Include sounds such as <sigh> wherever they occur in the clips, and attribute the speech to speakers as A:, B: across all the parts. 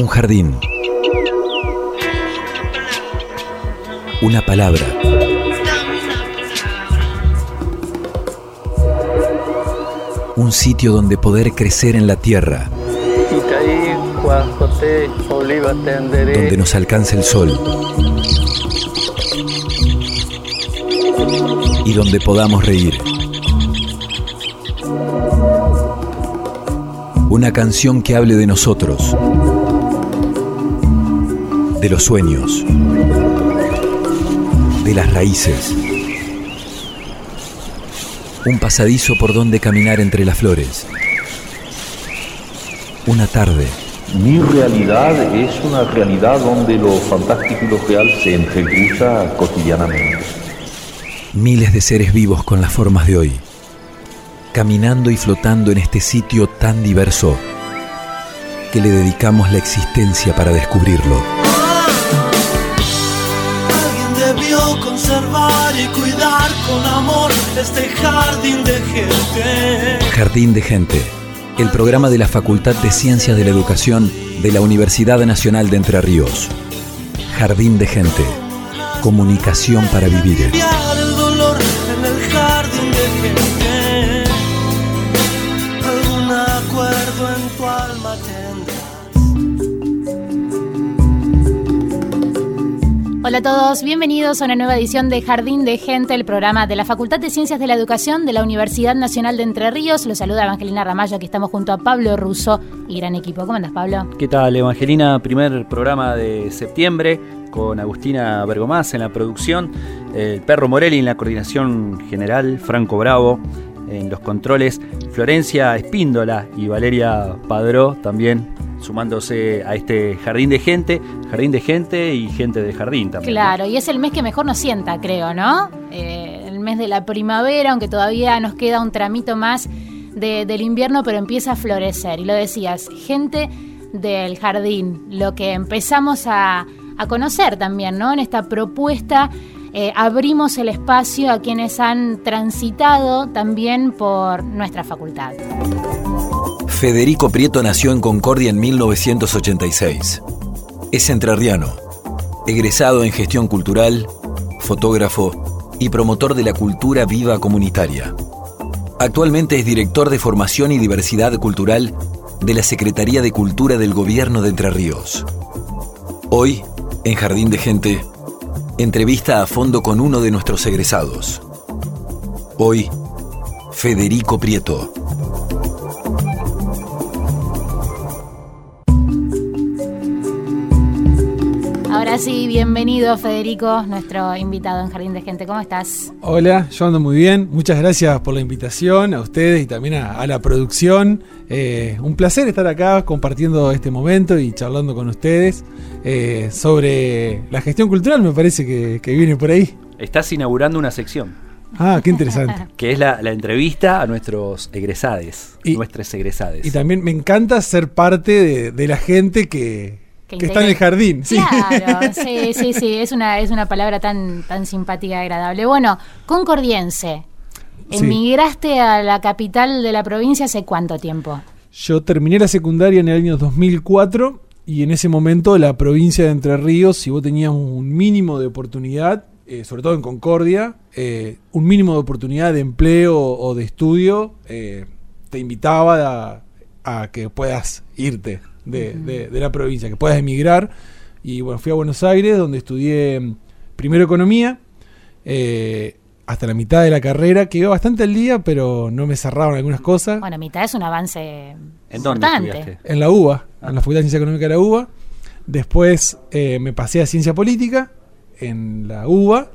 A: Un jardín. Una palabra. Un sitio donde poder crecer en la tierra. Donde nos alcance el sol. Y donde podamos reír. Una canción que hable de nosotros. De los sueños. De las raíces. Un pasadizo por donde caminar entre las flores. Una tarde.
B: Mi realidad es una realidad donde lo fantástico y lo real se entrecruza cotidianamente.
A: Miles de seres vivos con las formas de hoy, caminando y flotando en este sitio tan diverso que le dedicamos la existencia para descubrirlo.
C: Conservar y cuidar con amor este jardín de gente.
A: Jardín de Gente, el programa de la Facultad de Ciencias de la Educación de la Universidad Nacional de Entre Ríos. Jardín de Gente, comunicación para vivir.
D: Hola a todos, bienvenidos a una nueva edición de Jardín de Gente, el programa de la Facultad de Ciencias de la Educación de la Universidad Nacional de Entre Ríos. Los saluda Evangelina Ramallo, aquí estamos junto a Pablo Russo y gran equipo. ¿Cómo andas, Pablo?
E: ¿Qué tal, Evangelina? Primer programa de septiembre con Agustina Bergomás en la producción, el Perro Morelli en la coordinación general, Franco Bravo en los controles, Florencia Espíndola y Valeria Padró también sumándose a este jardín de gente, jardín de gente y gente de jardín también.
D: Claro, y es el mes que mejor nos sienta, creo, ¿no? Eh, el mes de la primavera, aunque todavía nos queda un tramito más de- del invierno, pero empieza a florecer. Y lo decías, gente del jardín, lo que empezamos a, a conocer también, ¿no? En esta propuesta eh, abrimos el espacio a quienes han transitado también por nuestra facultad.
A: Federico Prieto nació en Concordia en 1986. Es entrerriano, egresado en gestión cultural, fotógrafo y promotor de la cultura viva comunitaria. Actualmente es director de formación y diversidad cultural de la Secretaría de Cultura del Gobierno de Entre Ríos. Hoy, en Jardín de Gente, entrevista a fondo con uno de nuestros egresados. Hoy, Federico Prieto.
D: Ahora sí, bienvenido Federico, nuestro invitado en Jardín de Gente. ¿Cómo estás?
F: Hola, yo ando muy bien. Muchas gracias por la invitación a ustedes y también a, a la producción. Eh, un placer estar acá compartiendo este momento y charlando con ustedes eh, sobre la gestión cultural, me parece que, que viene por ahí.
E: Estás inaugurando una sección,
F: Ah, qué interesante. <laughs>
E: que es la, la entrevista a nuestros egresades,
F: Y-
E: nuestros egresades.
F: Y también me encanta ser parte de, de la gente que,
D: Que
F: que está en el jardín. Sí.
D: Claro, <laughs> sí, sí, sí, es una, es una palabra tan, tan simpática y agradable. Bueno, concordiense,
F: Sí.
D: emigraste a la capital de la provincia hace cuánto tiempo?
F: Yo terminé la secundaria en el año 2004 y en ese momento la provincia de Entre Ríos, si vos tenías un mínimo de oportunidad, eh, sobre todo en Concordia, eh, un mínimo de oportunidad de empleo o de estudio, eh, te invitaba a, a que puedas irte de, de- de la provincia, que puedas emigrar. Y bueno, fui a Buenos Aires, donde estudié mm, primero economía. eh, hasta la mitad de la carrera, que iba bastante al día, pero no me cerraron algunas cosas.
D: Bueno, mitad es un avance
E: ¿En dónde
D: importante.
F: En la UBA, en la Facultad de Ciencia Económica de la UBA. Después eh, me pasé a Ciencia Política en la UBA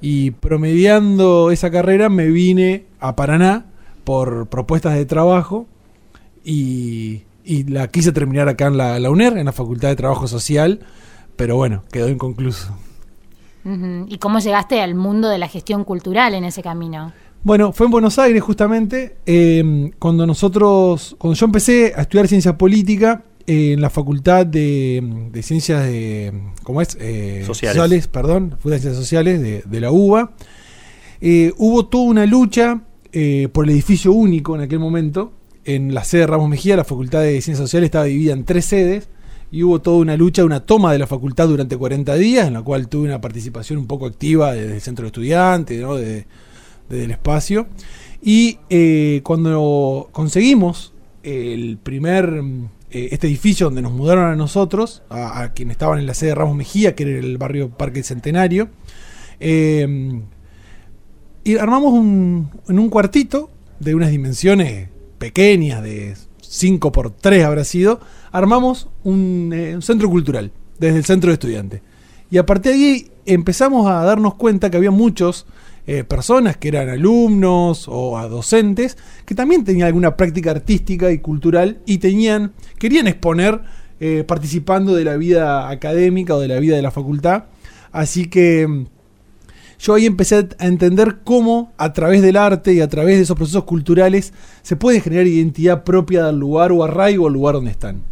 F: y promediando esa carrera me vine a Paraná por propuestas de trabajo y, y la quise terminar acá en la, la UNER, en la Facultad de Trabajo Social, pero bueno, quedó inconcluso.
D: ¿Y cómo llegaste al mundo de la gestión cultural en ese camino?
F: Bueno, fue en Buenos Aires justamente, eh, cuando nosotros, cuando yo empecé a estudiar ciencia política eh, en la Facultad de, de Ciencias de, ¿cómo es? Eh,
E: Sociales.
F: perdón, Facultad de Ciencias Sociales de, de la UBA. Eh, hubo toda una lucha eh, por el edificio único en aquel momento. En la sede Ramos Mejía, la Facultad de Ciencias Sociales estaba dividida en tres sedes y hubo toda una lucha, una toma de la facultad durante 40 días, en la cual tuve una participación un poco activa desde el centro de estudiantes, ¿no? desde, el espacio. Y eh, cuando conseguimos el primer, eh, este edificio donde nos mudaron a nosotros, a, quienes estaban en la sede de Ramos Mejía, que era el barrio Parque Centenario, eh, y armamos un, en un cuartito de unas dimensiones pequeñas, de 5 por 3 habrá sido, armamos un, eh, un centro cultural desde el centro de estudiantes. Y a partir de ahí empezamos a darnos cuenta que había muchos eh, personas que eran alumnos o docentes que también tenían alguna práctica artística y cultural y tenían querían exponer eh, participando de la vida académica o de la vida de la facultad así que mm, yo ahí empecé a entender cómo a través del arte y a través de esos procesos culturales se puede generar identidad propia del lugar o arraigo al lugar donde están.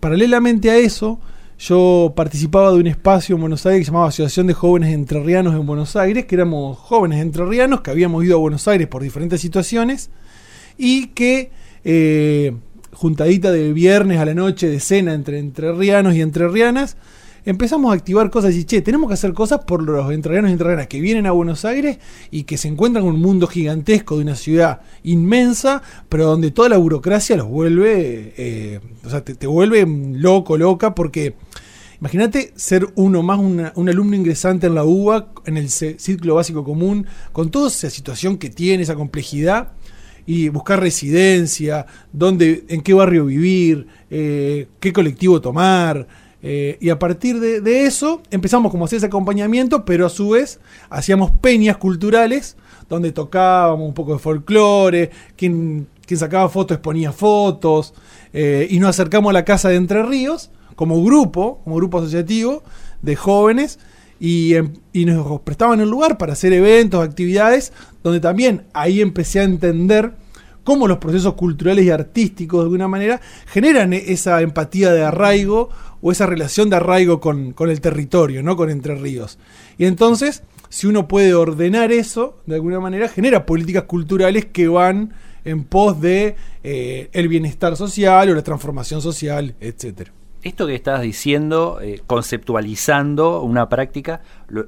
F: Paralelamente a eso yo participaba de un espacio en Buenos Aires que se llamaba Asociación de Jóvenes Entrerrianos en Buenos Aires, que éramos jóvenes entrerrianos que habíamos ido a Buenos Aires por diferentes situaciones y que eh, juntadita de viernes a la noche de cena entre entrerrianos y entrerrianas, empezamos a activar cosas y che, tenemos que hacer cosas por los entrerrianos y entrerrianas que vienen a Buenos Aires y que se encuentran con un mundo gigantesco de una ciudad inmensa, pero donde toda la burocracia los vuelve, eh, o sea, te, te, vuelve loco, loca, porque imagínate ser uno más un alumno ingresante en la UBA, en el ciclo básico común, con toda esa situación que tiene, esa complejidad y buscar residencia, dónde, en qué barrio vivir, eh, qué colectivo tomar, eh, y a partir de, eso empezamos como a hacer ese acompañamiento, pero a su vez hacíamos peñas culturales donde tocábamos un poco de folclore, quien, quien sacaba fotos exponía fotos, eh, y nos acercamos a la Casa de Entre Ríos como grupo, como grupo asociativo de jóvenes, y, y nos prestaban el lugar para hacer eventos, actividades, donde también ahí empecé a entender cómo los procesos culturales y artísticos de alguna manera generan esa empatía de arraigo o esa relación de arraigo con, el territorio, ¿no? Con Entre Ríos. Y entonces, si uno puede ordenar eso, de alguna manera, genera políticas culturales que van en pos de eh, el bienestar social o la transformación social, etcétera.
E: Esto que estás diciendo, eh, conceptualizando una práctica, lo,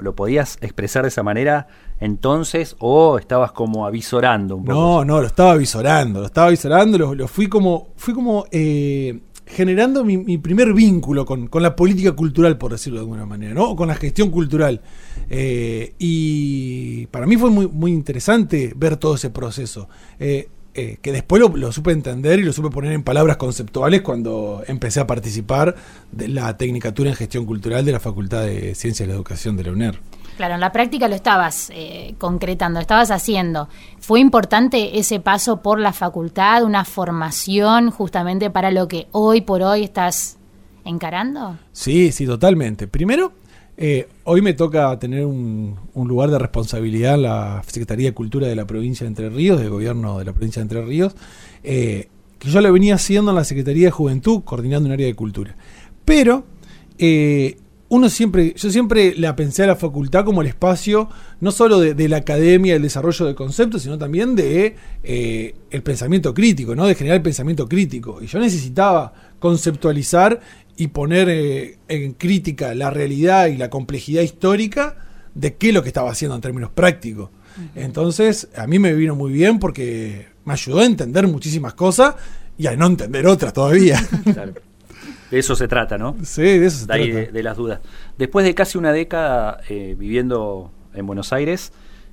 E: lo, podías expresar de esa manera entonces o estabas como avisorando un poco?
F: No, no, lo estaba avisorando, lo estaba avisorando, lo, lo fui como, fui como eh, generando mi, mi, primer vínculo con, con, la política cultural, por decirlo de alguna manera, ¿no? O con la gestión cultural. Eh, y para mí fue muy, muy interesante ver todo ese proceso. Eh, eh, que después lo, lo, supe entender y lo supe poner en palabras conceptuales cuando empecé a participar de la Tecnicatura en Gestión Cultural de la Facultad de Ciencias de la Educación de la UNER.
D: Claro, en la práctica lo estabas eh, concretando, lo estabas haciendo. ¿Fue importante ese paso por la facultad, una formación justamente para lo que hoy por hoy estás encarando?
F: Sí, sí, totalmente. Primero, eh, hoy me toca tener un, lugar de responsabilidad en la Secretaría de Cultura de la provincia de Entre Ríos, del gobierno de la provincia de Entre Ríos, eh, que yo lo venía haciendo en la Secretaría de Juventud, coordinando un área de cultura. Pero uno siempre, yo siempre la pensé a la facultad como el espacio no solo de, de la academia, el desarrollo de conceptos, sino también de eh, el pensamiento crítico, ¿no? De generar el pensamiento crítico. Y yo necesitaba conceptualizar y poner eh, en crítica la realidad y la complejidad histórica de qué es lo que estaba haciendo en términos prácticos. Uh -huh. Entonces, a mí me vino muy bien porque me ayudó a entender muchísimas cosas y a no entender otras todavía. <laughs>
E: Claro. De eso se trata, ¿no?
F: Sí, de eso se
E: de
F: trata.
E: De, de, las dudas. Después de casi una década eh, viviendo en Buenos Aires,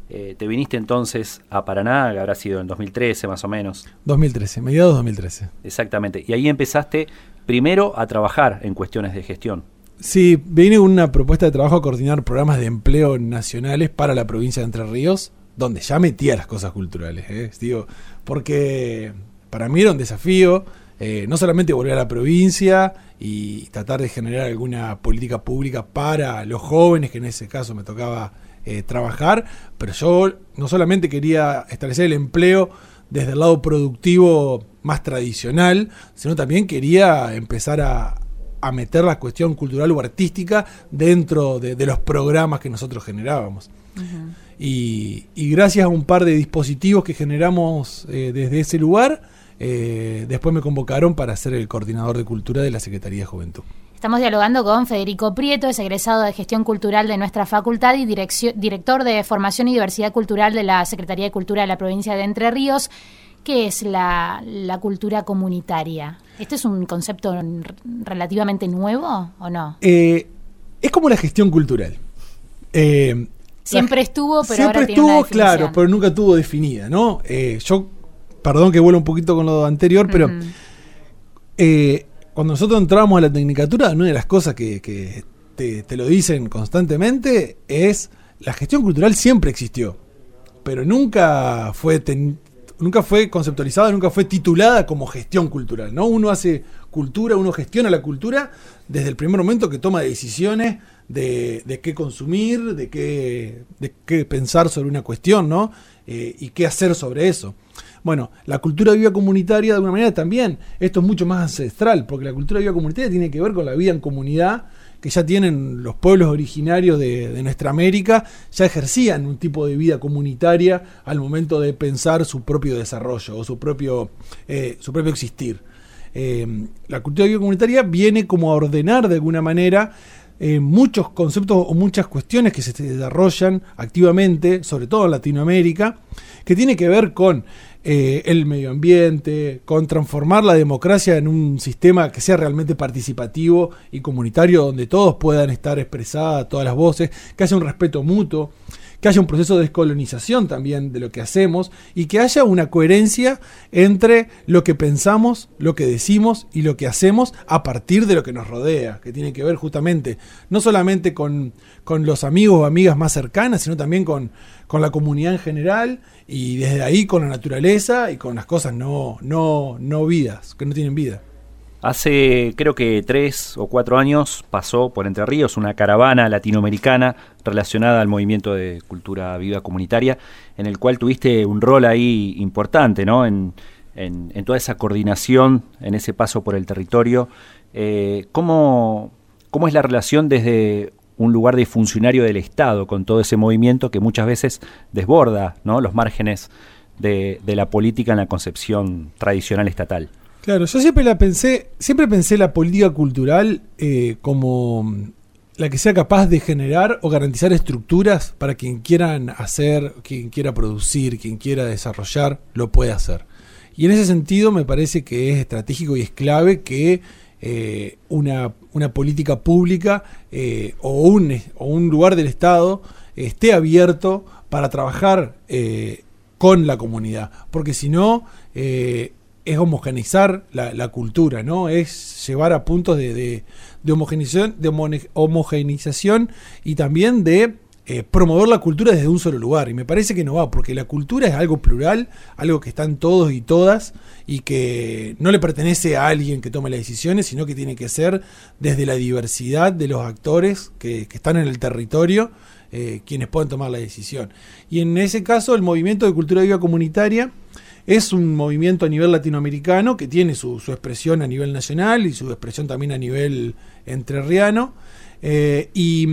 E: eh, te viniste entonces a Paraná, que habrá sido en 2013 más o menos.
F: 2013, mediados 2013.
E: Exactamente. Y ahí empezaste primero a trabajar en cuestiones de gestión.
F: Sí, vine una propuesta de trabajo a coordinar programas de empleo nacionales para la provincia de Entre Ríos, donde ya metía las cosas culturales, ¿eh? Digo, porque para mí era un desafío eh, no solamente volver a la provincia y tratar de generar alguna política pública para los jóvenes, que en ese caso me tocaba eh, trabajar, pero yo no solamente quería establecer el empleo desde el lado productivo más tradicional, sino también quería empezar a, a meter la cuestión cultural o artística dentro de, de los programas que nosotros generábamos. Uh -huh. y, y, gracias a un par de dispositivos que generamos eh, desde ese lugar, eh, después me convocaron para ser el coordinador de cultura de la Secretaría de Juventud.
D: Estamos dialogando con Federico Prieto, es egresado de Gestión Cultural de nuestra facultad y director de Formación y Diversidad Cultural de la Secretaría de Cultura de la provincia de Entre Ríos. ¿Qué es la, cultura comunitaria? ¿Este es un concepto relativamente nuevo o no?
F: Eh, es como la gestión cultural.
D: Eh, siempre estuvo, pero
F: siempre
D: ahora
F: estuvo, claro, pero nunca tuvo definida, ¿no? Eh, yo, perdón que vuelo un poquito con lo anterior, pero cuando nosotros entramos a la tecnicatura, una de las cosas que, te, lo dicen constantemente es la gestión cultural siempre existió, pero nunca fue nunca fue conceptualizada, nunca fue titulada como gestión cultural, ¿no? Uno hace cultura, uno gestiona la cultura desde el primer momento que toma decisiones de, qué consumir, de qué, de qué pensar sobre una cuestión, ¿no? Eh, y qué hacer sobre eso. Bueno, la cultura viva comunitaria de alguna manera también, esto es mucho más ancestral, porque la cultura viva comunitaria tiene que ver con la vida en comunidad que ya tienen los pueblos originarios de, nuestra América, ya ejercían un tipo de vida comunitaria al momento de pensar su propio desarrollo o su propio, eh, su propio existir. Eh, la cultura viva comunitaria viene como a ordenar de alguna manera eh, muchos conceptos o muchas cuestiones que se desarrollan activamente, sobre todo en Latinoamérica, que tiene que ver con eh, el medio ambiente, con transformar la democracia en un sistema que sea realmente participativo y comunitario, donde todos puedan estar expresadas todas las voces, que haya un respeto mutuo, que haya un proceso de descolonización también de lo que hacemos y que haya una coherencia entre lo que pensamos, lo que decimos y lo que hacemos a partir de lo que nos rodea, que tiene que ver justamente no solamente con, con los amigos o amigas más cercanas, sino también con, con la comunidad en general y desde ahí con la naturaleza y con las cosas no, no, no vidas, que no tienen vida.
E: Hace creo que tres o cuatro años pasó por Entre Ríos una caravana latinoamericana relacionada al movimiento de cultura viva comunitaria, en el cual tuviste un rol ahí importante, ¿no? En, en, toda esa coordinación, en ese paso por el territorio. Eh, ¿cómo, ¿Cómo es la relación desde un lugar de funcionario del Estado con todo ese movimiento que muchas veces desborda ¿no? los márgenes de, la política en la concepción tradicional estatal.
F: Claro, yo siempre la pensé, siempre pensé la política cultural eh, como la que sea capaz de generar o garantizar estructuras para quien quieran hacer, quien quiera producir, quien quiera desarrollar, lo puede hacer. Y en ese sentido me parece que es estratégico y es clave que eh, una, política pública eh, o, un, o, un, lugar del Estado esté abierto para trabajar con la comunidad, porque si no es homogeneizar la, cultura, ¿no? es llevar a puntos de, de, de y también de eh, promover la cultura desde un solo lugar. Y me parece que no va, porque la cultura es algo plural, algo que están todos y todas, y que no le pertenece a alguien que tome las decisiones, sino que tiene que ser desde la diversidad de los actores que, están en el territorio. Eh, quienes pueden tomar la decisión. Y en ese caso, el movimiento de cultura viva comunitaria es un movimiento a nivel latinoamericano que tiene su, expresión a nivel nacional y su expresión también a nivel entrerriano. Eh, y,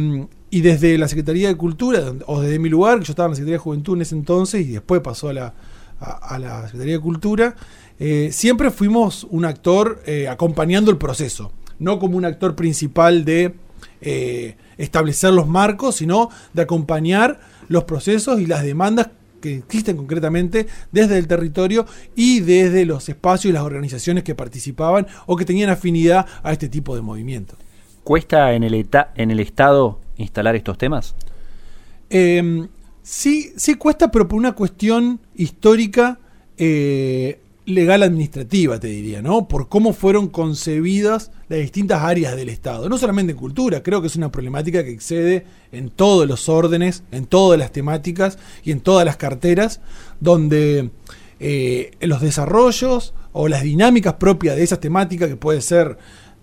F: y desde la Secretaría de Cultura, o desde mi lugar, que yo estaba en la Secretaría de Juventud en ese entonces y después pasó a la, a, la Secretaría de Cultura, eh, siempre fuimos un actor eh, acompañando el proceso, no como un actor principal de establecer los marcos, sino de acompañar los procesos y las demandas que existen concretamente desde el territorio y desde los espacios y las organizaciones que participaban o que tenían afinidad a este tipo de movimientos.
E: ¿Cuesta en el, en el Estado instalar estos temas?
F: Em, sí, sí cuesta, pero por una cuestión histórica, eh, legal administrativa, te diría, ¿no? Por cómo fueron concebidas las distintas áreas del Estado. No solamente en cultura, creo que es una problemática que excede en todos los órdenes, en todas las temáticas y en todas las carteras, donde eh, los desarrollos o las dinámicas propias de esas temáticas, que puede ser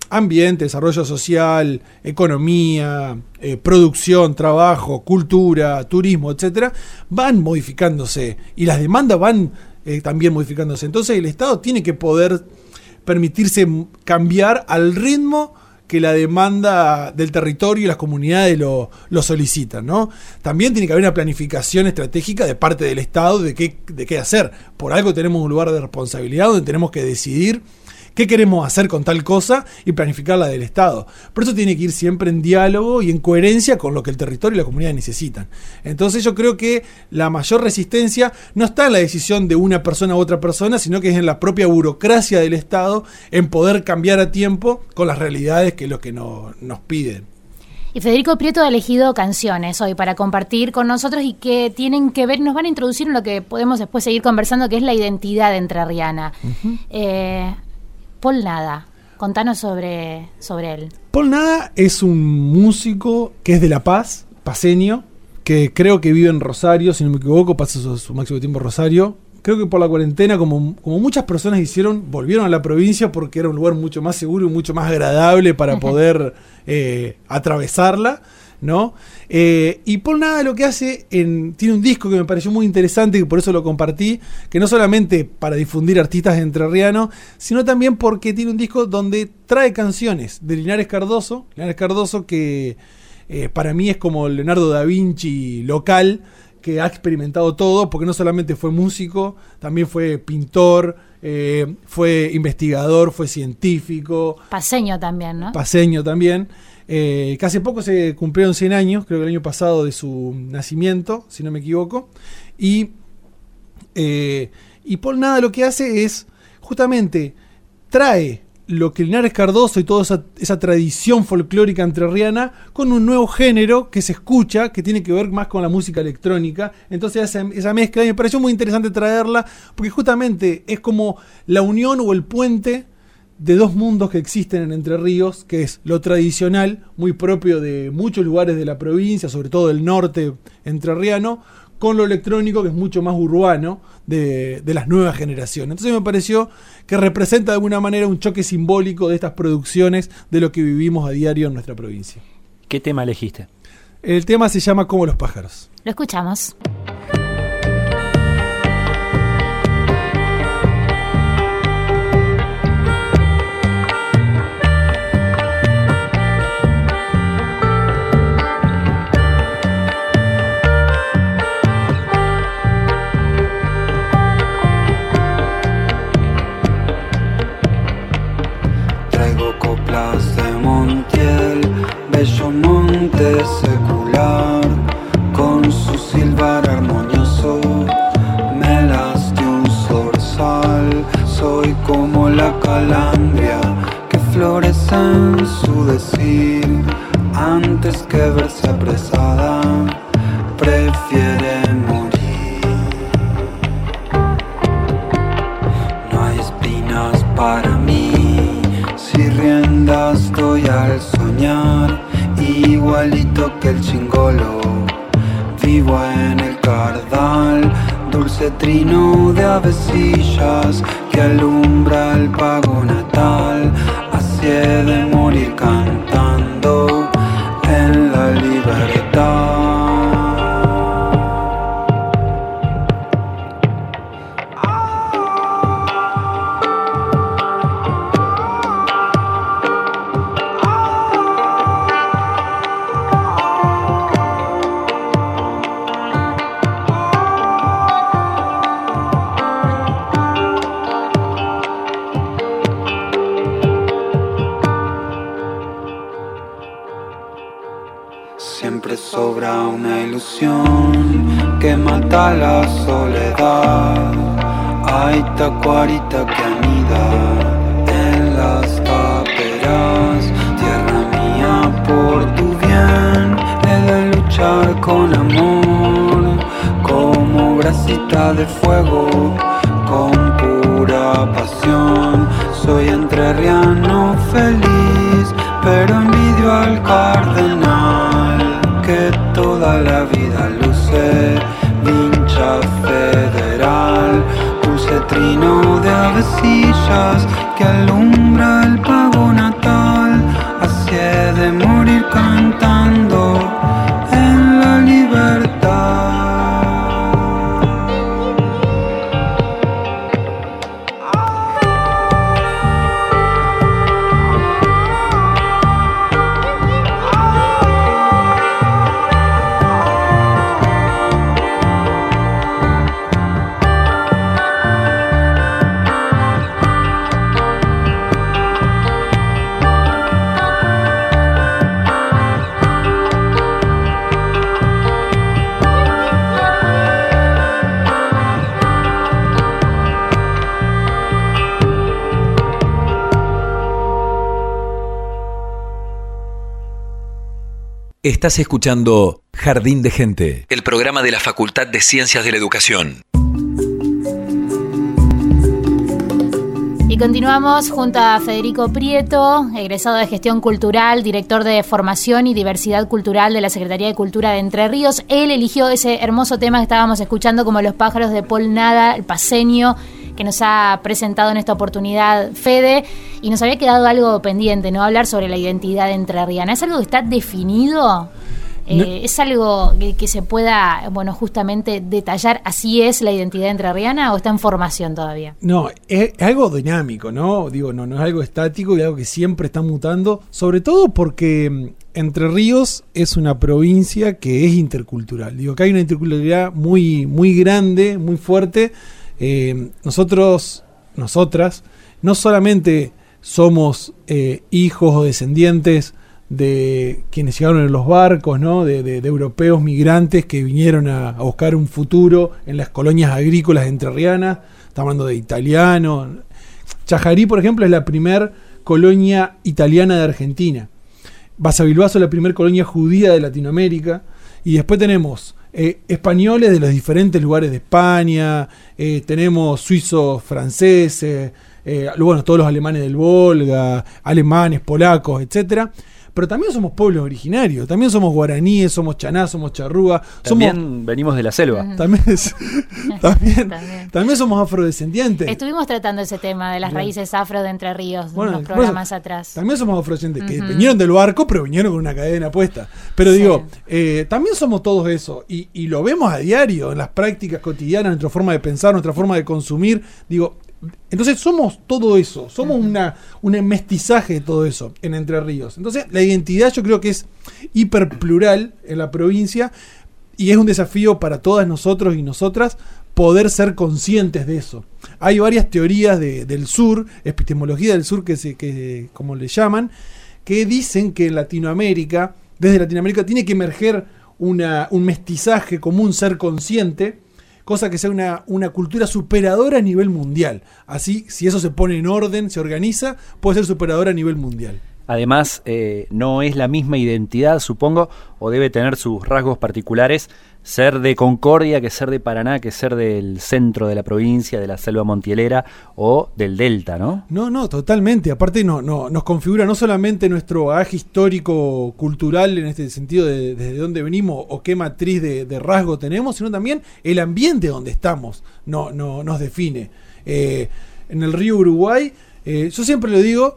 F: ambiente, desarrollo social, economía, eh, producción, trabajo, cultura, turismo, etcétera, van modificándose y las demandas van eh, también modificándose. Entonces el Estado tiene que poder permitirse cambiar al ritmo que la demanda del territorio y las comunidades lo, lo solicitan, ¿no? También tiene que haber una planificación estratégica de parte del Estado de qué, de qué hacer. Por algo tenemos un lugar de responsabilidad donde tenemos que decidir qué queremos hacer con tal cosa y planificarla del Estado. Por eso tiene que ir siempre en diálogo y en coherencia con lo que el territorio y la comunidad necesitan. Entonces yo creo que la mayor resistencia no está en la decisión de una persona u otra persona, sino que es en la propia burocracia del Estado en poder cambiar a tiempo con las realidades que es lo que no, nos piden.
D: Y Federico Prieto ha elegido canciones hoy para compartir con nosotros y que tienen que ver, nos van a introducir en lo que podemos después seguir conversando, que es la identidad entrerriana. eh, Paul Nada, contanos sobre, sobre él.
F: Paul Nada es un músico que es de La Paz, paseño, que creo que vive en Rosario, si no me equivoco, pasa su, su máximo tiempo en Rosario. Creo que por la cuarentena, como, como muchas personas hicieron, volvieron a la provincia porque era un lugar mucho más seguro y mucho más agradable para <laughs> poder eh, atravesarla. ¿No? Eh, y Paul Nada lo que hace, en, tiene un disco que me pareció muy interesante y por eso lo compartí, que no solamente para difundir artistas entrerrianos, sino también porque tiene un disco donde trae canciones de Linares Cardoso, Linares Cardoso que eh, para mí es como Leonardo da Vinci local, que ha experimentado todo, porque no solamente fue músico, también fue pintor, eh, fue investigador, fue científico.
D: Paseño también, ¿no?
F: Paseño también. Eh, que hace poco se cumplieron 100 años, creo que el año pasado, de su nacimiento, si no me equivoco. Y, eh, y Nada lo que hace es, justamente, trae lo que Linares Cardoso y toda esa, tradición folclórica entrerriana con un nuevo género que se escucha, que tiene que ver más con la música electrónica. Entonces esa, esa mezcla, me pareció muy interesante traerla, porque justamente es como la unión o el puente de dos mundos que existen en Entre Ríos, que es lo tradicional, muy propio de muchos lugares de la provincia, sobre todo del norte entrerriano, con lo electrónico, que es mucho más urbano, de, de, las nuevas generaciones. Entonces me pareció que representa de alguna manera un choque simbólico de estas producciones de lo que vivimos a diario en nuestra provincia.
E: ¿Qué tema elegiste?
F: El tema se llama Como los pájaros.
D: Lo escuchamos.
G: La calandria que florece en su decir. Antes que verse apresada prefiere morir. No hay espinas para mí si riendas doy al soñar. Igualito que el chingolo. Vivo en el cardal, dulce trino de avecillas que alumbra el pago natal. Así de morir cantando que alumbra
A: Estás escuchando Jardín de Gente, el programa de la Facultad de Ciencias de la Educación.
D: Y continuamos junto a Federico Prieto, egresado de Gestión Cultural, director de Formación y Diversidad Cultural de la Secretaría de Cultura de Entre Ríos. Él eligió ese hermoso tema que estábamos escuchando como Los pájaros de Paul Nada, el paseño que nos ha presentado en esta oportunidad Fede, y nos había quedado algo pendiente, ¿no? Hablar sobre la identidad entrerriana. ¿Es algo que está definido? Eh, ¿Es algo que, que, se pueda, bueno, justamente detallar así es la identidad entrerriana o está en formación todavía?
F: No, es, algo dinámico, ¿no? Digo, no, no es algo estático y algo que siempre está mutando, sobre todo porque mm, Entre Ríos es una provincia que es intercultural. Digo, que hay una interculturalidad muy, muy grande, muy fuerte. Eh, nosotros, nosotras, no solamente somos eh, hijos o descendientes de quienes llegaron en los barcos, ¿no? de, europeos migrantes que vinieron a, buscar un futuro en las colonias agrícolas entrerrianas. Estamos hablando de italianos. Chajarí, por ejemplo, es la primer colonia italiana de Argentina. Basavilbaso es la primera colonia judía de Latinoamérica. Y después tenemos eh, españoles de los diferentes lugares de España, eh, tenemos suizos franceses, eh, bueno, todos los alemanes del Volga, alemanes, polacos, etcétera pero también somos pueblos originarios, también somos guaraníes, somos chaná, somos charrúa.
E: También
F: somos,
E: venimos de la selva.
F: También, <laughs> también, también. también, somos afrodescendientes.
D: Estuvimos tratando ese tema de las raíces afro de Entre Ríos bueno, unos programas atrás.
F: También somos afrodescendientes, uh -huh. que vinieron del barco, pero vinieron con una cadena puesta. Pero sí. digo, eh, también somos todos eso, y, y lo vemos a diario en las prácticas cotidianas, nuestra forma de pensar, nuestra forma de consumir. Digo, entonces somos todo eso, somos una, un mestizaje de todo eso en Entre Ríos. Entonces la identidad yo creo que es hiper plural en la provincia y es un desafío para todas nosotros y nosotras poder ser conscientes de eso. Hay varias teorías de, del sur, epistemología del sur que, se, que como le llaman, que dicen que en Latinoamérica, desde Latinoamérica tiene que emerger una, un mestizaje como un ser consciente cosa que sea una, una, cultura superadora a nivel mundial. Así, si eso se pone en orden, se organiza, puede ser superadora a nivel mundial.
E: Además, eh, no es la misma identidad, supongo, o debe tener sus rasgos particulares, ser de Concordia que ser de Paraná, que ser del centro de la provincia, de la selva montielera o del delta, ¿no?
F: No, no, totalmente. Aparte no, no, nos configura no solamente nuestro bagaje histórico, cultural, en este sentido de desde dónde venimos o qué matriz de, rasgo tenemos, sino también el ambiente donde estamos no, no, nos define. Eh, en el río Uruguay, eh, yo siempre lo digo,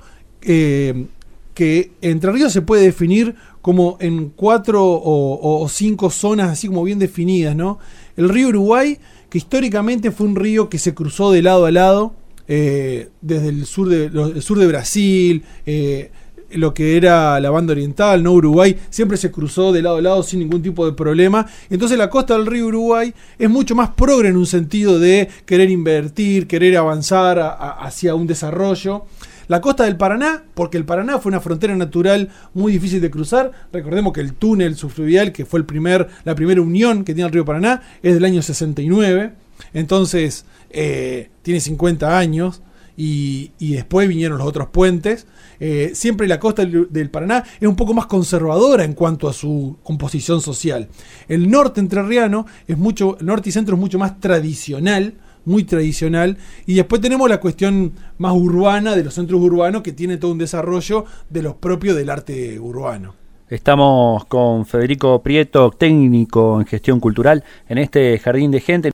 F: que Entre Ríos se puede definir como en cuatro o, cinco zonas así como bien definidas, ¿no? El río Uruguay, que históricamente fue un río que se cruzó de lado a lado, eh, desde el sur de, sur de Brasil, eh, lo que era la banda oriental, ¿no? Uruguay, siempre se cruzó de lado a lado sin ningún tipo de problema. Entonces la costa del río Uruguay es mucho más progre en un sentido de querer invertir, querer avanzar hacia un desarrollo. La costa del Paraná, porque el Paraná fue una frontera natural muy difícil de cruzar. Recordemos que el túnel subfluvial, que fue la primera unión que tiene el río Paraná, es del año 69. Entonces, eh, tiene 50 años. Y, después vinieron los otros puentes. Eh, siempre la costa del, del, Paraná es un poco más conservadora en cuanto a su composición social. El norte entrerriano es mucho, el norte y centro es mucho más tradicional, muy tradicional. Y después tenemos la cuestión más urbana de los centros urbanos que tiene todo un desarrollo de los propios del arte urbano.
E: Estamos con Federico Prieto, técnico en gestión cultural, en este jardín de gente.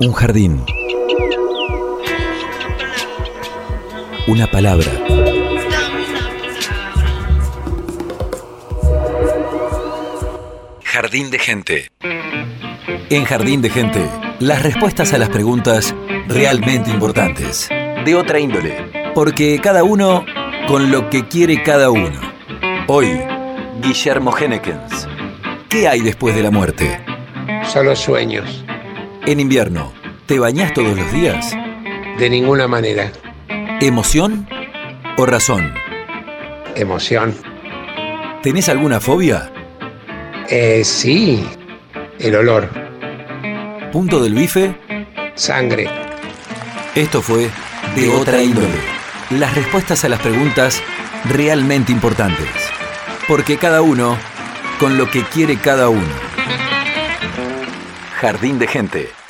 A: Un jardín. Una palabra. Jardín de gente. En Jardín de gente las respuestas a las preguntas realmente importantes, de otra índole, porque cada uno con lo que quiere cada uno. Hoy, Guillermo Hennekens. ¿Qué hay después de la muerte?
H: Solo sueños.
A: En invierno, ¿te bañas todos los días?
H: De ninguna manera.
A: ¿Emoción o razón?
H: Emoción.
A: ¿Tenés alguna fobia?
H: Eh, sí, el olor.
A: Punto del bife.
H: Sangre.
A: Esto fue De otra índole. Las respuestas a las preguntas realmente importantes. Porque cada uno con lo que quiere cada uno. Jardín de gente.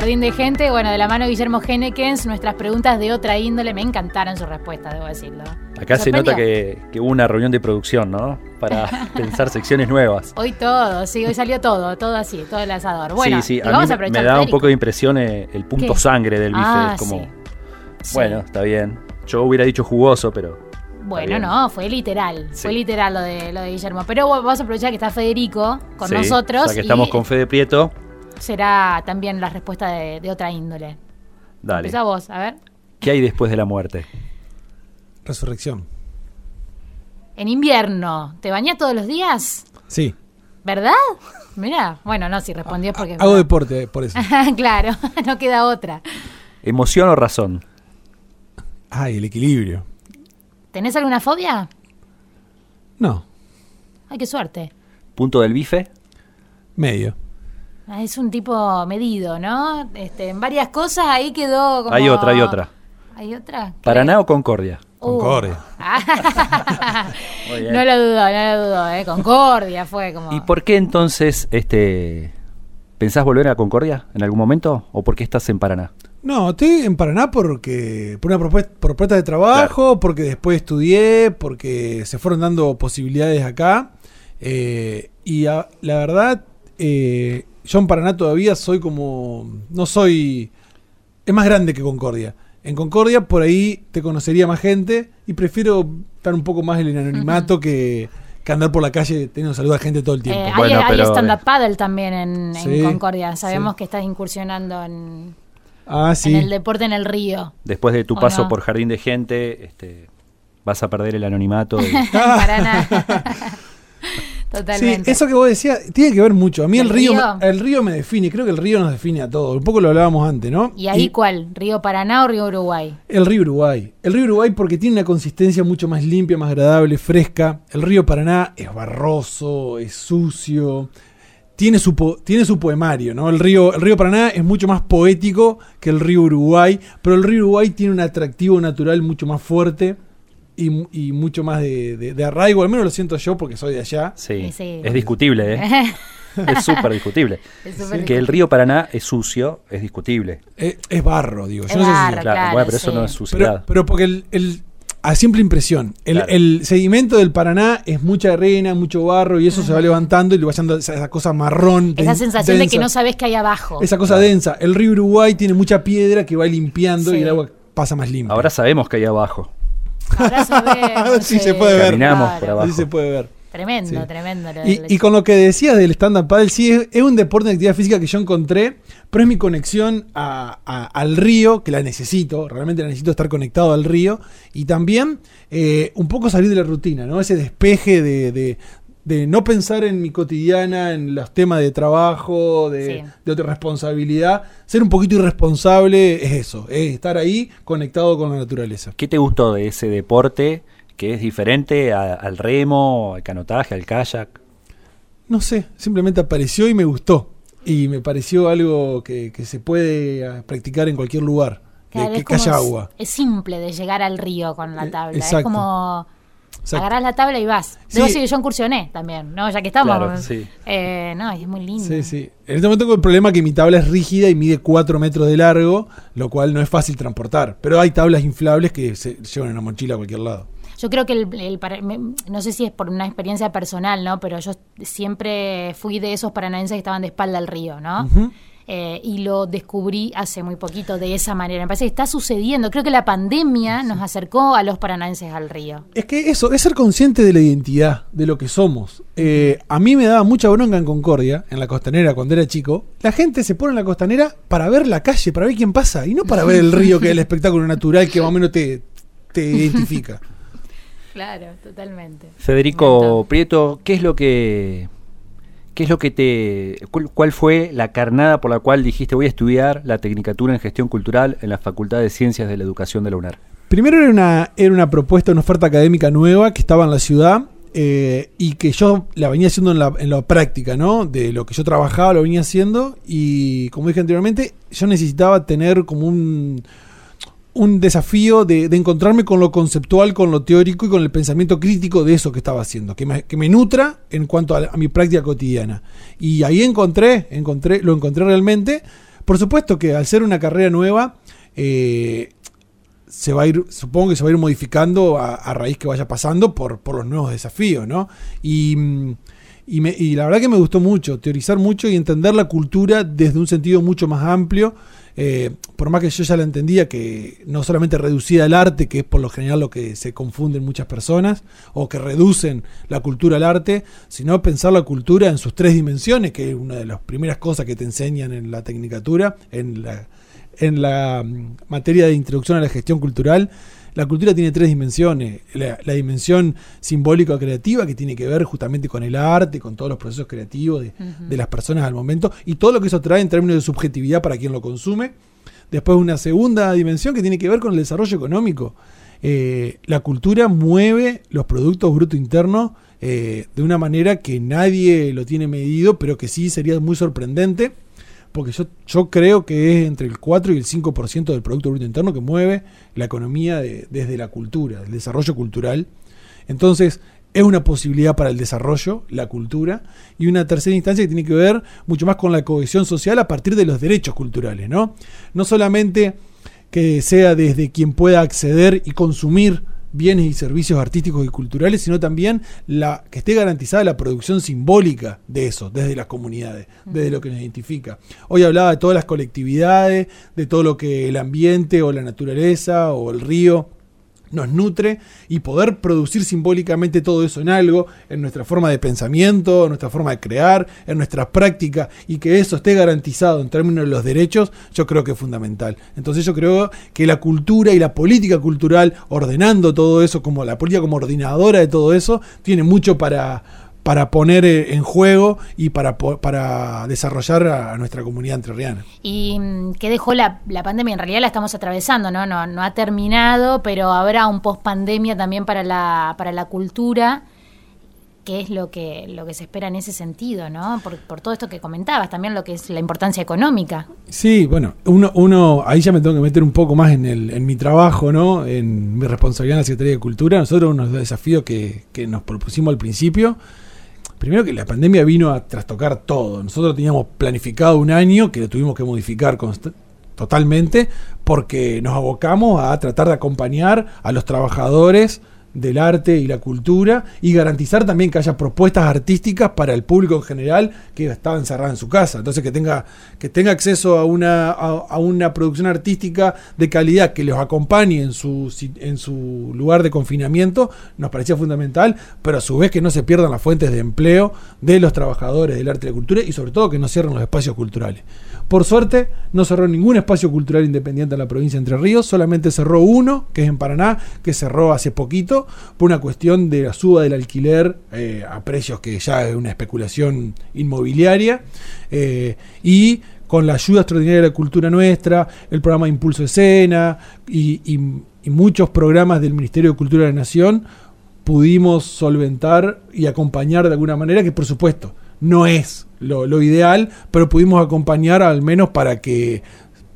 D: Jardín de Gente, bueno, de la mano de Guillermo Genekens, nuestras preguntas de otra índole. Me encantaron sus respuestas, debo decirlo.
E: Acá
D: ¿Te
E: se nota que, que hubo una reunión de producción, ¿no? Para <laughs> pensar secciones nuevas.
D: Hoy todo, sí, hoy salió todo, todo así, todo el asador. Bueno,
E: sí, sí, a
D: vamos
E: mí
D: a
E: me- da un poco de impresión eh, el punto
D: ¿Qué?
E: sangre del bife.
D: Ah,
E: es como,
D: sí. Sí.
E: bueno, está bien. Yo hubiera dicho jugoso, pero
D: Bueno, no, fue literal,
E: Sí.
D: fue literal lo de, lo de Guillermo. Pero vamos a aprovechar que está Federico con
E: sí,
D: nosotros
E: O sea que estamos con Fede Prieto.
D: Será también la respuesta de, de otra índole.
E: Dale.
D: Empezá vos, a ver.
E: ¿Qué hay después de la muerte?
F: Resurrección.
D: En invierno, ¿te bañás todos los días?
F: Sí.
D: ¿Verdad? Mira, bueno, no, si respondió es porque...
F: Hago deporte, por eso. <laughs>
D: claro, <laughs> no queda otra.
E: ¿Emoción o razón?
F: Ay, el equilibrio.
D: ¿Tenés alguna fobia?
F: No,
D: Ay, qué suerte.
E: ¿Punto del bife?
F: medio.
D: Es un tipo medido, ¿no? Este, en varias cosas ahí quedó como...
E: Hay otra, hay otra.
D: ¿Hay otra?
E: ¿Paraná o Concordia?
D: Uh.
F: Concordia. <laughs>
D: No lo dudó, no lo dudó, ¿eh? Concordia fue como...
E: ¿Y por qué entonces este pensás volver a Concordia en algún momento? ¿O por qué estás en Paraná?
F: No, estoy en Paraná porque por una propuesta, por propuesta de trabajo, porque después estudié, porque se fueron dando posibilidades acá. eh, y a- la verdad, eh, yo en Paraná todavía soy como. No soy. Es más grande que Concordia. En Concordia por ahí te conocería más gente y prefiero estar un poco más en el anonimato que, que andar por la calle teniendo salud a gente todo el tiempo.
D: Eh,
E: Bueno,
D: hay hay
E: pero-
D: stand-up paddle también en, Concordia. Sabemos
F: sí.
D: que estás incursionando en,
F: ah, sí.
D: en el deporte en el río.
E: Después de tu
D: ¿O
E: paso
D: no?
E: por Jardín de Gente, este, vas a perder el anonimato. y- <laughs> <laughs>
D: Para <laughs> nada.
F: Sí,
D: Totalmente.
F: eso que vos decías tiene que ver mucho. A mí el
D: ¿El
F: río, el río me define, creo que el río nos define a todos. Un poco lo hablábamos antes, ¿no?
D: ¿Y ahí cuál? ¿Río Paraná o Río Uruguay?
F: el río Uruguay. El río Uruguay porque tiene una consistencia mucho más limpia, más agradable, fresca. El río Paraná es barroso, es sucio. Tiene su, po- tiene su poemario, ¿no? El río, el río Paraná es mucho más poético que el río Uruguay, pero el río Uruguay tiene un atractivo natural mucho más fuerte y, mu- y mucho más de, de- de arraigo, al menos lo siento yo porque soy de allá.
E: Sí,
D: Sí,
E: es discutible, ¿eh? <laughs> es súper discutible.
D: Es
E: Que el río Paraná es sucio, es discutible.
F: Es, es barro, digo. Yo
D: Es
F: no sé si-
D: barro. Claro,
E: bueno, pero eso no es
F: Pero,
E: suciedad.
F: pero porque el, el- a simple impresión, el,
E: Claro.
F: el sedimento del Paraná es mucha arena, mucho barro y eso se va levantando y le va echando esa, esa cosa marrón.
D: Esa
F: den-
D: sensación de que no sabes qué hay abajo.
F: Esa cosa densa. El río Uruguay tiene mucha piedra que va limpiando
D: Sí.
F: y el agua pasa más limpia.
E: Ahora sabemos que hay abajo.
D: Ahora sabemos,
F: Sí, se puede ver. <laughs>
E: Caminamos por abajo.
F: Así se puede ver.
D: Tremendo,
F: Sí.
D: tremendo. lo
F: Y,
D: del-
F: y con lo que decías del stand-up paddle, sí, es, es un deporte de actividad física que yo encontré, pero es mi conexión a- a- al río, que la necesito, realmente la necesito estar conectado al río, y también eh, un poco salir de la rutina, ¿no? Ese despeje de, de- de no pensar en mi cotidiana, en los temas de trabajo, de,
D: Sí.
F: de otra responsabilidad. Ser un poquito irresponsable es eso, es estar ahí conectado con la naturaleza.
E: ¿Qué te gustó de ese deporte que es diferente a- al remo, al canotaje, al kayak?
F: No sé, simplemente apareció y me gustó. Y me pareció algo que, que se puede eh, practicar en cualquier lugar, que,
D: Claro,
F: que-
D: es
F: que haya
D: como-
F: agua.
D: Es simple de llegar al río con la
F: Eh,
D: tabla. Es como
F: Exacto.
D: agarrás la tabla y vas.
F: Sí.
D: Debo decir que yo incursioné también, ¿no? Ya que estamos.
E: Claro, sí.
D: Eh, no, es muy lindo.
F: Sí, sí. En este momento tengo el problema que mi tabla es rígida y mide 4 metros de largo, lo cual no es fácil transportar. Pero hay tablas inflables que se llevan en una mochila a cualquier lado.
D: Yo creo que el, no sé si es por una experiencia personal, ¿no? Pero yo siempre fui de esos paranaenses que estaban de espalda al río, ¿no?
F: Ujú.
D: Eh, y lo descubrí hace muy poquito de esa manera. Me parece que está sucediendo. Creo que la pandemia nos acercó a los paranaenses al río.
F: Es que eso, es ser consciente de la identidad, de lo que somos. Eh, a mí me daba mucha bronca en Concordia, en la costanera, cuando era chico. La gente se pone en la costanera para ver la calle, para ver quién pasa, y no para ver el río, que es el <laughs> espectáculo natural que más o menos te, te identifica.
D: Claro, totalmente.
E: Federico Prieto, ¿qué es lo que qué es lo que te cuál, fue la carnada por la cual dijiste voy a estudiar la Tecnicatura en Gestión Cultural en la Facultad de Ciencias de la Educación de la UNAR?
F: Primero era una, era una propuesta, una oferta académica nueva que estaba en la ciudad eh, y que yo la venía haciendo en la, en la práctica, ¿no? De lo que yo trabajaba, lo venía haciendo y como dije anteriormente, yo necesitaba tener como un, un desafío de, encontrarme con lo conceptual, con lo teórico y con el pensamiento crítico de eso que estaba haciendo, que me, nutra en cuanto a, mi práctica cotidiana. Y ahí encontré, encontré, lo encontré realmente. Por supuesto que al ser una carrera nueva, eh, se va a ir, supongo que se va a ir modificando a, a raíz que vaya pasando por, por los nuevos desafíos, ¿no? Y, y, me- y la verdad que me gustó mucho, teorizar mucho y entender la cultura desde un sentido mucho más amplio. Eh, por más que yo ya la entendía, que no solamente reducía el arte, que es por lo general lo que se confunden muchas personas, o que reducen la cultura al arte, sino pensar la cultura en sus tres dimensiones, que es una de las primeras cosas que te enseñan en la tecnicatura, en la, en la mm, materia de introducción a la gestión cultural, la cultura tiene tres dimensiones. La, la dimensión simbólica creativa, que tiene que ver justamente con el arte, con todos los procesos creativos de, de las personas al momento, y todo lo que eso trae en términos de subjetividad para quien lo consume. Después una segunda dimensión que tiene que ver con el desarrollo económico. Eh, la cultura mueve los productos bruto internos eh, de una manera que nadie lo tiene medido, pero que sí sería muy sorprendente porque yo, yo creo que es entre el 4 y el 5% del Producto Bruto Interno que mueve la economía de- desde la cultura, el desarrollo cultural. Entonces, es una posibilidad para el desarrollo, la cultura, y una tercera instancia que tiene que ver mucho más con la cohesión social a partir de los derechos culturales, ¿no? No solamente que sea desde quien pueda acceder y consumir bienes y servicios artísticos y culturales, sino también la que esté garantizada la producción simbólica de eso, desde las comunidades, desde lo que nos identifica. Hoy hablaba de todas las colectividades, de todo lo que el ambiente o la naturaleza o el río nos nutre y poder producir simbólicamente todo eso en algo, en nuestra forma de pensamiento, en nuestra forma de crear, en nuestra práctica y que eso esté garantizado en términos de los derechos, yo creo que es fundamental. Entonces yo creo que la cultura y la política cultural, ordenando todo eso, como la política como ordenadora de todo eso, tiene mucho para, para poner eh, en juego y para, para desarrollar a, nuestra comunidad entrerriana.
D: ¿Y mm, qué dejó la, la pandemia? En realidad la estamos atravesando, ¿no? No, no ha terminado, pero habrá un post pandemia también para la, para la cultura. ¿Qué es lo que, lo que se espera en ese sentido, ¿no? Por, por todo esto que comentabas, también lo que es la importancia económica.
F: Sí, bueno, uno, uno, ahí ya me tengo que meter un poco más en, el, en mi trabajo, ¿no? En mi responsabilidad en la Secretaría de Cultura. Nosotros uno de los desafíos que, que nos propusimos al principio, primero que la pandemia vino a trastocar todo. Nosotros teníamos planificado un año que lo tuvimos que modificar totalmente porque nos abocamos a tratar de acompañar a los trabajadores del arte y la cultura y garantizar también que haya propuestas artísticas para el público en general que estaba encerrado en su casa. Entonces que tenga, que tenga acceso a una, a, a una producción artística de calidad que los acompañe en su, en su lugar de confinamiento nos parecía fundamental, pero a su vez que no se pierdan las fuentes de empleo de los trabajadores del arte y la cultura y sobre todo que no cierren los espacios culturales. Por suerte, no cerró ningún espacio cultural independiente en la provincia de Entre Ríos, solamente cerró uno, que es en Paraná, que cerró hace poquito, por una cuestión de la suba del alquiler eh, a precios que ya es una especulación inmobiliaria. eh, y con la ayuda extraordinaria de la cultura nuestra, el programa de Impulso Escena y, y- y muchos programas del Ministerio de Cultura de la Nación, pudimos solventar y acompañar de alguna manera, que por supuesto no es lo, lo ideal, pero pudimos acompañar al menos para que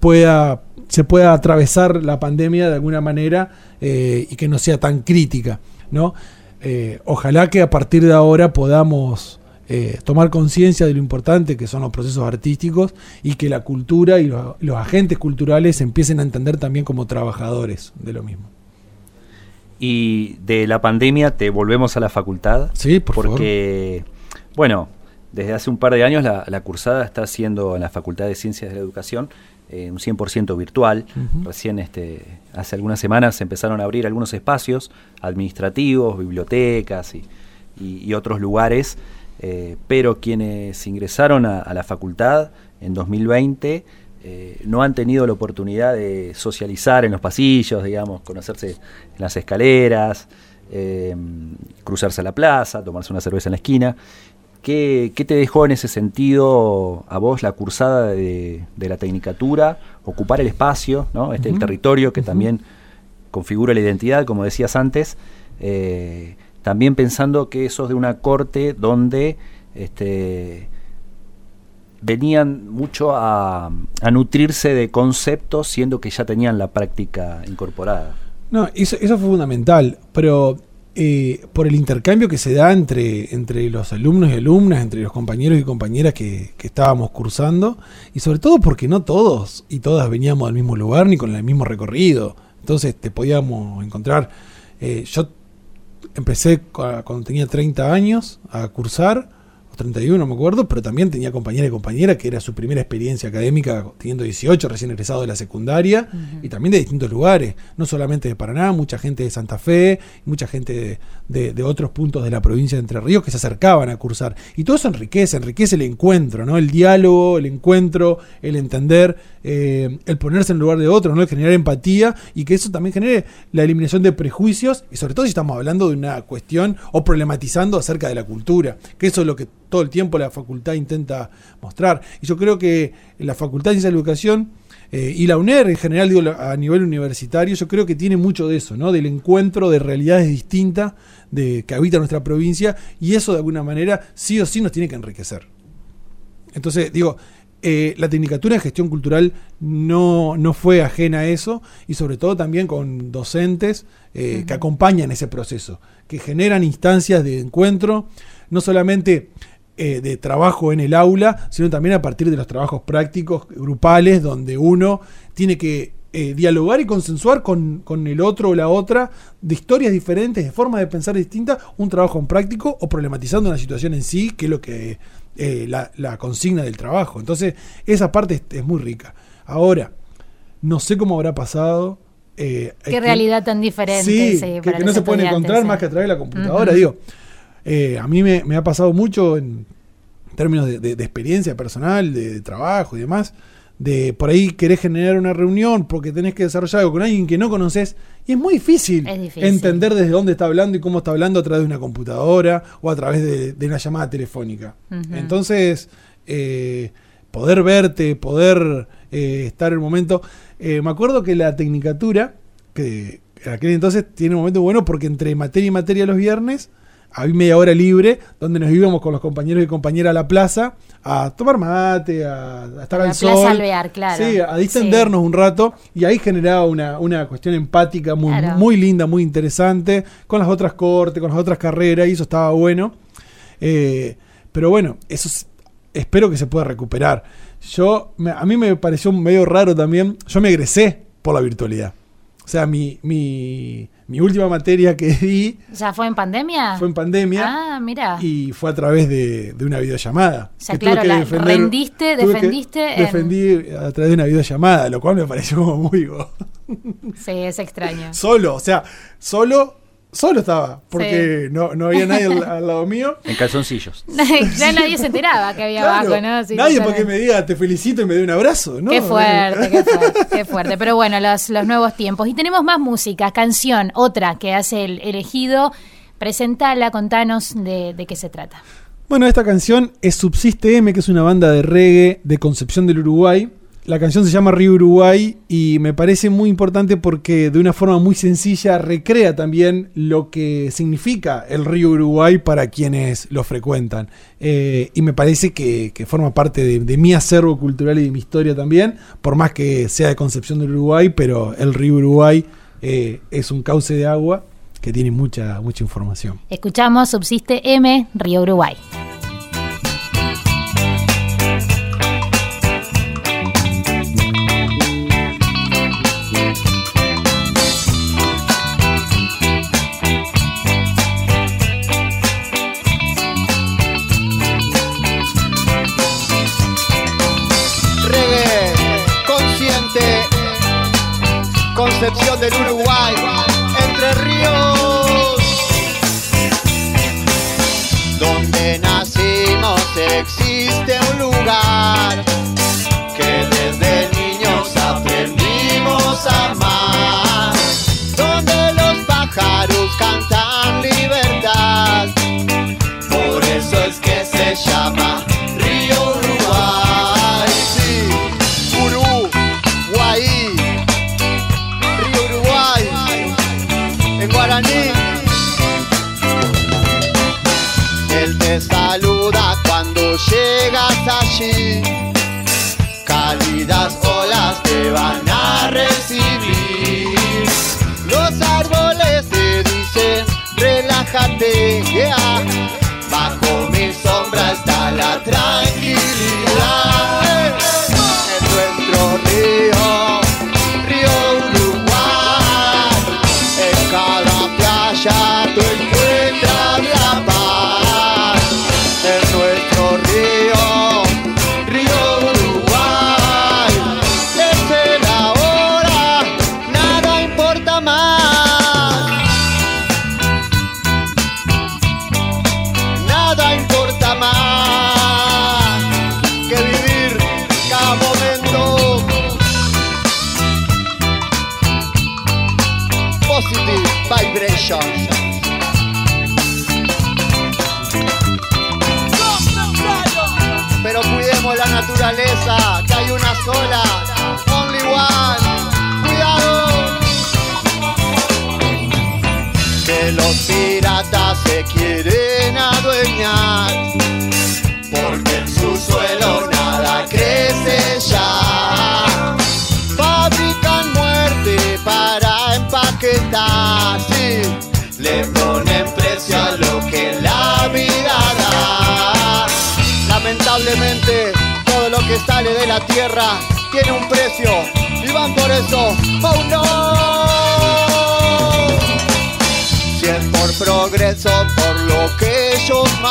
F: pueda se pueda atravesar la pandemia de alguna manera eh, y que no sea tan crítica, ¿no? Eh, ojalá que a partir de ahora podamos eh, tomar conciencia de lo importante que son los procesos artísticos y que la cultura y los, los agentes culturales empiecen a entender también como trabajadores de lo mismo.
E: Y de la pandemia te volvemos a la facultad.
F: Sí, por favor.
E: Porque, bueno, desde hace un par de años la, la cursada está haciendo en la Facultad de Ciencias de la Educación eh, un 100% virtual. Recién este, hace algunas semanas se empezaron a abrir algunos espacios administrativos, bibliotecas y, y- y otros lugares, eh, pero quienes ingresaron a, a la facultad en 2020 eh, no han tenido la oportunidad de socializar en los pasillos, digamos, conocerse en las escaleras, cruzarse a la plaza, tomarse una cerveza en la esquina. ¿Qué, qué te dejó en ese sentido a vos la cursada de, de la tecnicatura? Ocupar el espacio, ¿no? este, el territorio que también configura la identidad, como decías antes, eh, también pensando que sos de una corte donde este, venían mucho a, a nutrirse de conceptos, siendo que ya tenían la práctica incorporada.
F: No, eso, eso fue fundamental, pero eh, por el intercambio que se da entre, entre los alumnos y alumnas, entre los compañeros y compañeras que, que estábamos cursando, y sobre todo porque no todos y todas veníamos al mismo lugar ni con el mismo recorrido. Entonces te podíamos encontrar. eh, yo empecé cua- cuando tenía 30 años a cursar, 31 no me acuerdo, pero también tenía compañeras y compañeras que era su primera experiencia académica teniendo 18, recién egresado de la secundaria, y también de distintos lugares, no solamente de Paraná, mucha gente de Santa Fe, mucha gente de, de- de otros puntos de la provincia de Entre Ríos que se acercaban a cursar. Y todo eso enriquece, enriquece el encuentro, ¿no? El diálogo, el encuentro, el entender, eh, el ponerse en lugar de otro, ¿no? El generar empatía y que eso también genere la eliminación de prejuicios y sobre todo si estamos hablando de una cuestión o problematizando acerca de la cultura, que eso es lo que todo el tiempo la facultad intenta mostrar. Y yo creo que la Facultad de Ciencia de la Educación eh, y la UNER en general, digo, a nivel universitario, yo creo que tiene mucho de eso, ¿no? Del encuentro de realidades distintas de, que habita nuestra provincia y eso de alguna manera sí o sí nos tiene que enriquecer. Entonces, digo, eh, la Tecnicatura en Gestión Cultural no, no fue ajena a eso y sobre todo también con docentes eh, que acompañan ese proceso, que generan instancias de encuentro, no solamente eh, de trabajo en el aula, sino también a partir de los trabajos prácticos grupales donde uno tiene que eh, dialogar y consensuar con, con el otro o la otra de historias diferentes, de formas de pensar distintas, un trabajo en práctico o problematizando una situación en sí, que es lo que eh, la, la consigna del trabajo. Entonces, esa parte es, es muy rica. Ahora, no sé cómo habrá pasado. eh,
D: Qué
F: que-
D: realidad tan diferente.
F: Sí,
D: sí,
F: que,
D: para
F: que
D: los
F: no se pueden encontrar
D: sí.
F: más que a través de la computadora. Digo, eh, a mí me, me ha pasado mucho en términos de, de- de experiencia personal, de, de trabajo y demás, de por ahí querés generar una reunión porque tenés que desarrollar algo con alguien que no conoces y es muy difícil,
D: Es difícil.
F: entender desde dónde está hablando y cómo está hablando a través de una computadora o a través de, una llamada telefónica. Entonces, eh, poder verte, poder eh, estar en el momento. eh, me acuerdo que la tecnicatura, que en aquel entonces tiene un momento bueno porque entre materia y materia los viernes había media hora libre donde nos íbamos con los compañeros y compañeras a la plaza a tomar mate, a, a estar
D: la
F: al
D: Plaza
F: sol.
D: Alvear, claro.
F: Sí, a distendernos un rato y ahí generaba una, una cuestión empática muy,
D: Claro.
F: muy linda, muy interesante, con las otras cortes, con las otras carreras y eso estaba bueno. Eh, pero bueno, eso es- espero que se pueda recuperar. Yo, me- a mí me pareció medio raro también, yo me egresé por la virtualidad. O sea, mi, mi, mi última materia que <laughs> di
D: ¿Ya fue en pandemia?
F: fue en pandemia
D: Ah, mira.
F: y fue a través de, de una videollamada.
D: O sea,
F: Que
D: claro,
F: que
D: la-
F: defender-
D: rendiste, defendiste en-
F: Defendí a través de una videollamada, lo cual me <laughs> pareció como muy...
D: Sí, es extraño.
F: Solo, o sea, solo, solo estaba, porque no, no había nadie al, al lado mío. <laughs>
E: En calzoncillos. <laughs>
D: ya nadie se enteraba que había
F: Claro,
D: abajo, ¿no?
F: Nadie
D: totalmente.
F: porque me diga te felicito y me dé un abrazo, ¿no?
D: Qué fuerte, qué fuerte, qué fuerte. Pero bueno, los, los nuevos tiempos. Y tenemos más música, canción, otra que hace el elegido. Presentala, contanos de, de qué se trata.
F: Bueno, esta canción es Subsiste M, que es una banda de reggae de Concepción del Uruguay. La canción se llama Río Uruguay y me parece muy importante porque de una forma muy sencilla recrea también lo que significa el río Uruguay para quienes lo frecuentan. Eh, y me parece que, forma parte de, de mi acervo cultural y de mi historia también, por más que sea de Concepción del Uruguay, pero el río Uruguay eh, es un cauce de agua que tiene mucha, mucha información.
D: Escuchamos Subsiste M, Río Uruguay.
I: Concepción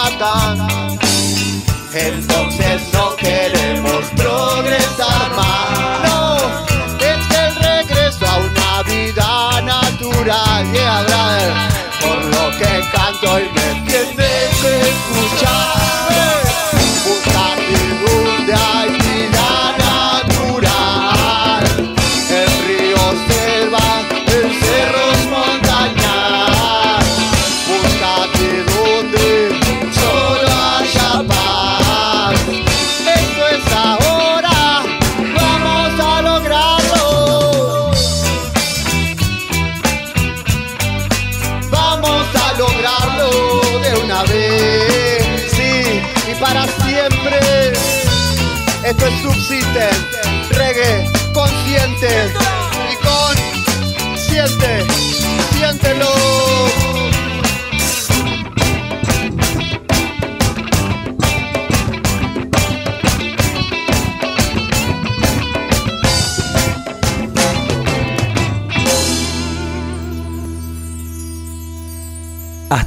I: Satan.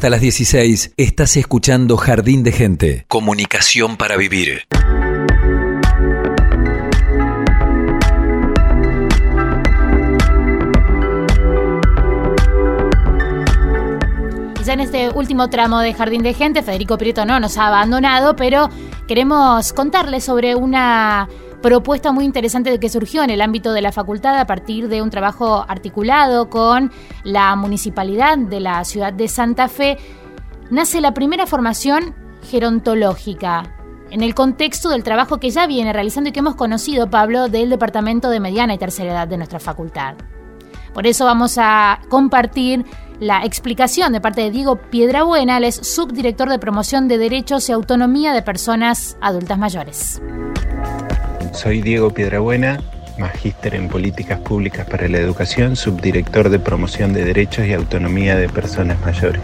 A: Hasta las 16 estás escuchando Jardín de Gente. Comunicación para vivir.
D: Ya en este último tramo de Jardín de Gente, Federico Prieto no nos ha abandonado, pero queremos contarles sobre una propuesta muy interesante que surgió en el ámbito de la facultad a partir de un trabajo articulado con la municipalidad de la ciudad de Santa Fe. Nace la primera formación gerontológica en el contexto del trabajo que ya viene realizando y que hemos conocido, Pablo, del Departamento de Mediana y Tercera Edad de nuestra facultad. Por eso vamos a compartir la explicación de parte de Diego Piedrabuena, él es subdirector de promoción de derechos y autonomía de personas adultas mayores.
J: Soy Diego Piedrabuena, magíster en políticas públicas para la educación, subdirector de promoción de derechos y autonomía de personas mayores.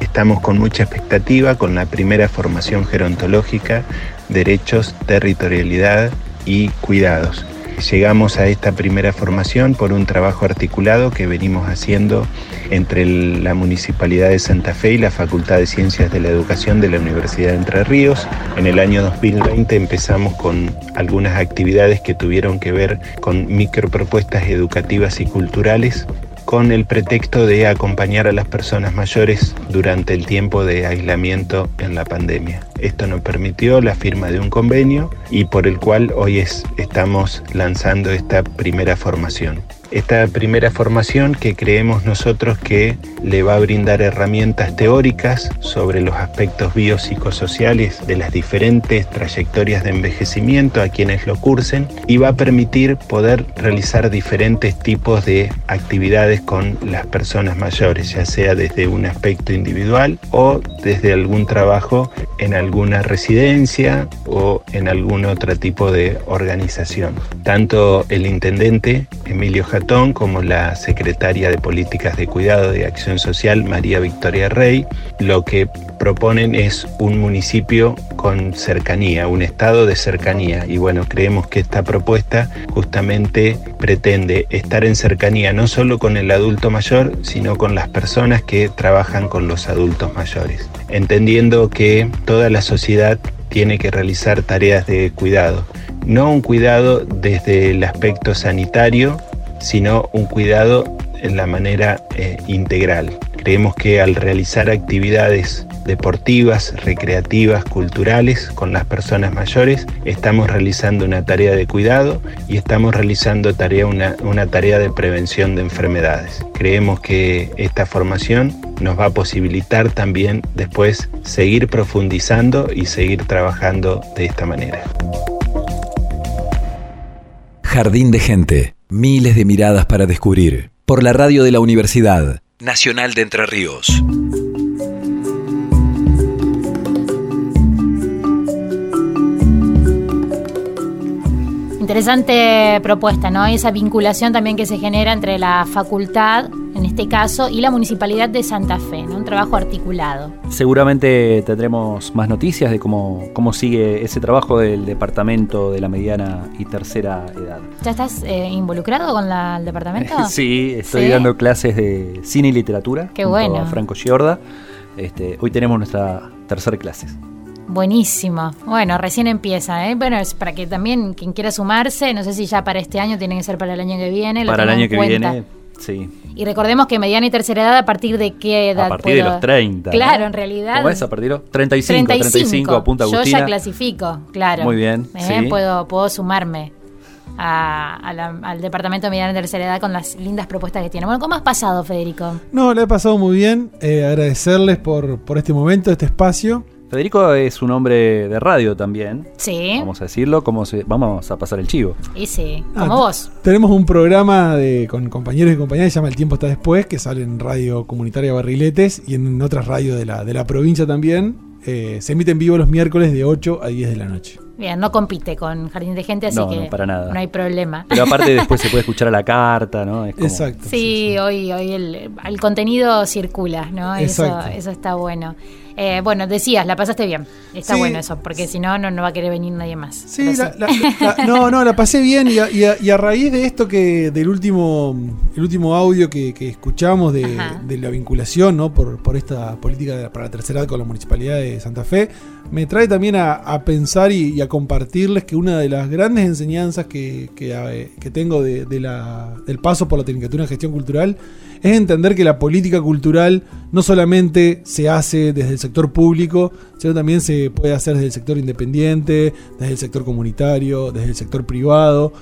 J: Estamos con mucha expectativa con la primera formación gerontológica, derechos, territorialidad y cuidados. Llegamos a esta primera formación por un trabajo articulado que venimos haciendo entre la Municipalidad de Santa Fe y la Facultad de Ciencias de la Educación de la Universidad de Entre Ríos. En el año 2020 empezamos con algunas actividades que tuvieron que ver con micropropuestas educativas y culturales con el pretexto de acompañar a las personas mayores durante el tiempo de aislamiento en la pandemia. Esto nos permitió la firma de un convenio y por el cual hoy es- estamos lanzando esta primera formación. Esta primera formación que creemos nosotros que le va a brindar herramientas teóricas sobre los aspectos biopsicosociales de las diferentes trayectorias de envejecimiento a quienes lo cursen y va a permitir poder realizar diferentes tipos de actividades con las personas mayores, ya sea desde un aspecto individual o desde algún trabajo en alguna residencia o en algún otro tipo de organización. Tanto el intendente Emilio Jatón como la secretaria de Políticas de Cuidado de Acción Social María Victoria Rey lo que proponen es un municipio con cercanía, un estado de cercanía. Y bueno, creemos que esta propuesta justamente pretende estar en cercanía no solo con el adulto mayor, sino con las personas que trabajan con los adultos mayores, entendiendo que toda la sociedad tiene que realizar tareas de cuidado, no un cuidado desde el aspecto sanitario, sino un cuidado en la manera eh, integral. Creemos que al realizar actividades deportivas, recreativas, culturales con las personas mayores, estamos realizando una tarea de cuidado y estamos realizando tarea, una, una tarea de prevención de enfermedades. Creemos que esta formación nos va a posibilitar también después seguir profundizando y seguir trabajando de esta manera.
A: Jardín de Gente. Miles de miradas para descubrir. Por la radio de la Universidad Nacional de Entre Ríos.
D: Interesante propuesta, ¿no? Esa vinculación también que se genera entre la facultad, en este caso, y la municipalidad de Santa Fe, ¿no? Un trabajo articulado.
E: Seguramente tendremos más noticias de cómo, cómo sigue ese trabajo del departamento de la mediana y tercera edad.
D: ¿Ya estás eh, involucrado con la- el departamento? <laughs>
E: Sí, estoy
D: ¿Sí?
E: dando clases de cine y literatura.
D: Qué bueno.
E: Franco Giorda. Este, hoy tenemos nuestra tercera clase.
D: Buenísimo. Bueno, recién empieza, ¿eh? Bueno, es para que también quien quiera sumarse, no sé si ya para este año, tiene que ser para el año que viene. lo
E: Para el año que
D: cuenta.
E: viene, sí.
D: Y recordemos que mediana y tercera edad, ¿a partir de qué edad?
E: A partir de los 30. ¿no?
D: Claro, en realidad.
E: ¿Cómo es a partir de los 35? 35, apunta
D: Yo
E: Agustina.
D: ya clasifico, claro.
E: Muy bien,
D: Eh,
E: sí.
D: Puedo, puedo sumarme a- a la- al departamento de mediana y tercera edad con las lindas propuestas que tiene. Bueno, ¿cómo has pasado, Federico?
F: No, la he pasado muy bien. Eh, agradecerles por, por este momento, este espacio.
E: Federico es un hombre de radio también.
D: Sí.
E: Vamos a decirlo, como se, vamos a pasar el chivo.
D: Y sí,
F: Ah,
D: como vos.
F: Tenemos un programa de, con compañeros y compañeras que se llama El Tiempo está después, que sale en Radio Comunitaria Barriletes y en otras radios de la, de la provincia también. Eh, se emite en vivo los miércoles de 8 a 10 de la noche.
D: Bien, no compite con Jardín de Gente, así
E: No,
D: que
E: no, para nada.
D: no hay problema.
E: Pero aparte <laughs> después se puede escuchar a la carta, ¿no? Es como-
F: Exacto.
D: Sí, hoy, hoy el, el contenido circula, ¿no? Eso,
F: Exacto.
D: eso está bueno. Eh, bueno, decías, la pasaste bien. Está
F: Sí.
D: bueno eso, porque si no, no, va a querer venir nadie más.
F: Sí, la- la- la- no, no, la pasé bien y a, y a- y a raíz de esto que del último el último audio que, que escuchamos de, la vinculación ¿no? por, por esta política de- para la tercera edad con la Municipalidad de Santa Fe, me trae también a, pensar y, a compartirles que una de las grandes enseñanzas que, que, tengo del paso por la Tecnicatura en Gestión Cultural es entender que la política cultural no solamente se hace desde el sector público, sino también se puede hacer desde el sector independiente, desde el sector comunitario, desde el sector privado,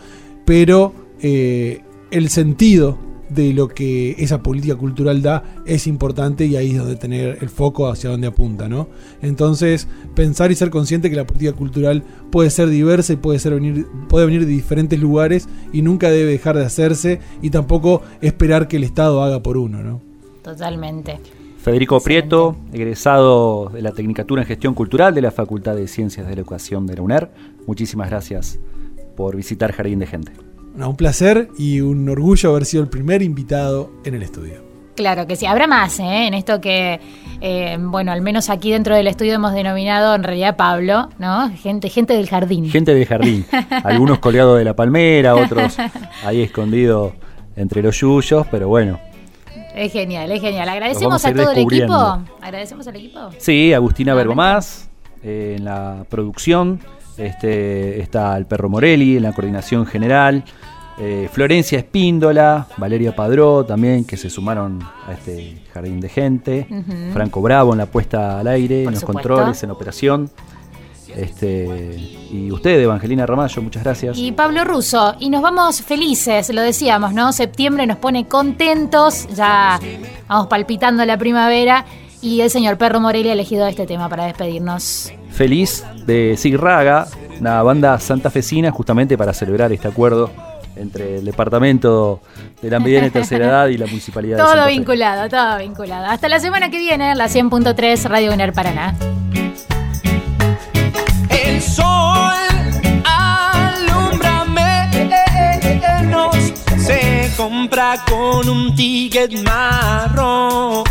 F: pero eh, el sentido de lo que esa política cultural da es importante y ahí es donde tener el foco hacia donde apunta, ¿no? Entonces, pensar y ser consciente que la política cultural puede ser diversa y puede ser venir, puede venir de diferentes lugares y nunca debe dejar de hacerse y tampoco esperar que el Estado haga por uno, ¿no?
D: Totalmente.
E: Federico Prieto, egresado de la Tecnicatura en Gestión Cultural de la Facultad de Ciencias de la Educación de la UNER. Muchísimas gracias por visitar Jardín de Gente.
F: No, un placer y un orgullo haber sido el primer invitado en el estudio.
D: Claro que sí, habrá más, ¿eh? En esto que, eh, bueno, al menos aquí dentro del estudio hemos denominado en realidad Pablo, ¿no? Gente, gente del jardín.
E: Gente de jardín. <laughs> Algunos colgados de la palmera, otros <laughs> ahí escondidos entre los yuyos, pero bueno.
D: Es genial, es genial. Agradecemos
E: a
D: todo el equipo. Agradecemos al equipo.
E: Sí, Agustina. Bergomás eh, en la producción. Este, está el Perro Morelli en la coordinación general. eh, Florencia Espíndola, Valeria Padró también, que se sumaron a este jardín de gente. Franco Bravo en la puesta al aire,
D: Por
E: en los
D: supuesto.
E: controles, en operación. Este, y usted, Evangelina Ramallo, muchas gracias.
D: Y Pablo Russo, y nos vamos felices, lo decíamos, ¿no? Septiembre nos pone contentos, ya vamos palpitando la primavera, y el señor Perro Morelli ha elegido este tema para despedirnos.
E: Feliz de Sigraga, una banda santafesina justamente para celebrar este acuerdo entre el departamento de la mediana y tercera edad y la municipalidad
D: todo
E: de Todo
D: vinculado, todo vinculado. Hasta la semana que viene, la 100.3 Radio UNER Paraná.
C: El sol alumbra se compra con un ticket marrón.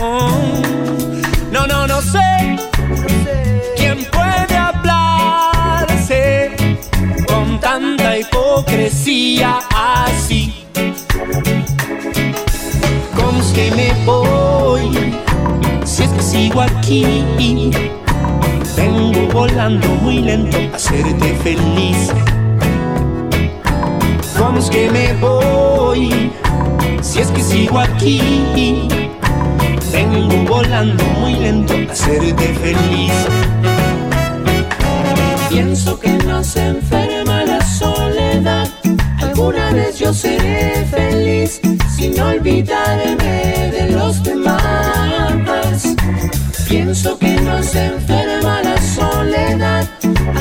C: No, no, no sé quién puede hablarse con tanta hipocresía así. ¿Cómo es que me voy? Si es que sigo aquí, vengo volando muy lento a hacerte feliz. ¿Cómo es que me voy? Si es que sigo aquí, vengo volando muy lento a hacerte feliz. Pienso que no se enferma la soledad. Alguna vez yo seré feliz sin olvidarme de los demás. Pienso que no se enferma la soledad.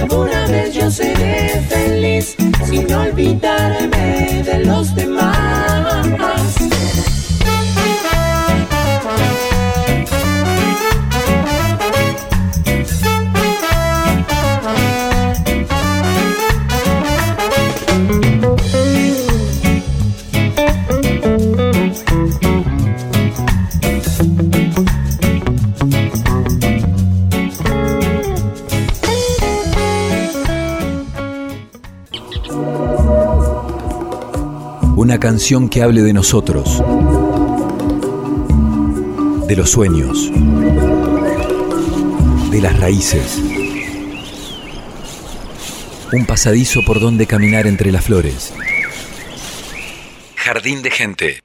C: Alguna vez yo seré feliz sin olvidarme de los demás.
A: Canción que hable de nosotros, de los sueños, de las raíces. Un pasadizo por donde caminar entre las flores. Jardín de gente.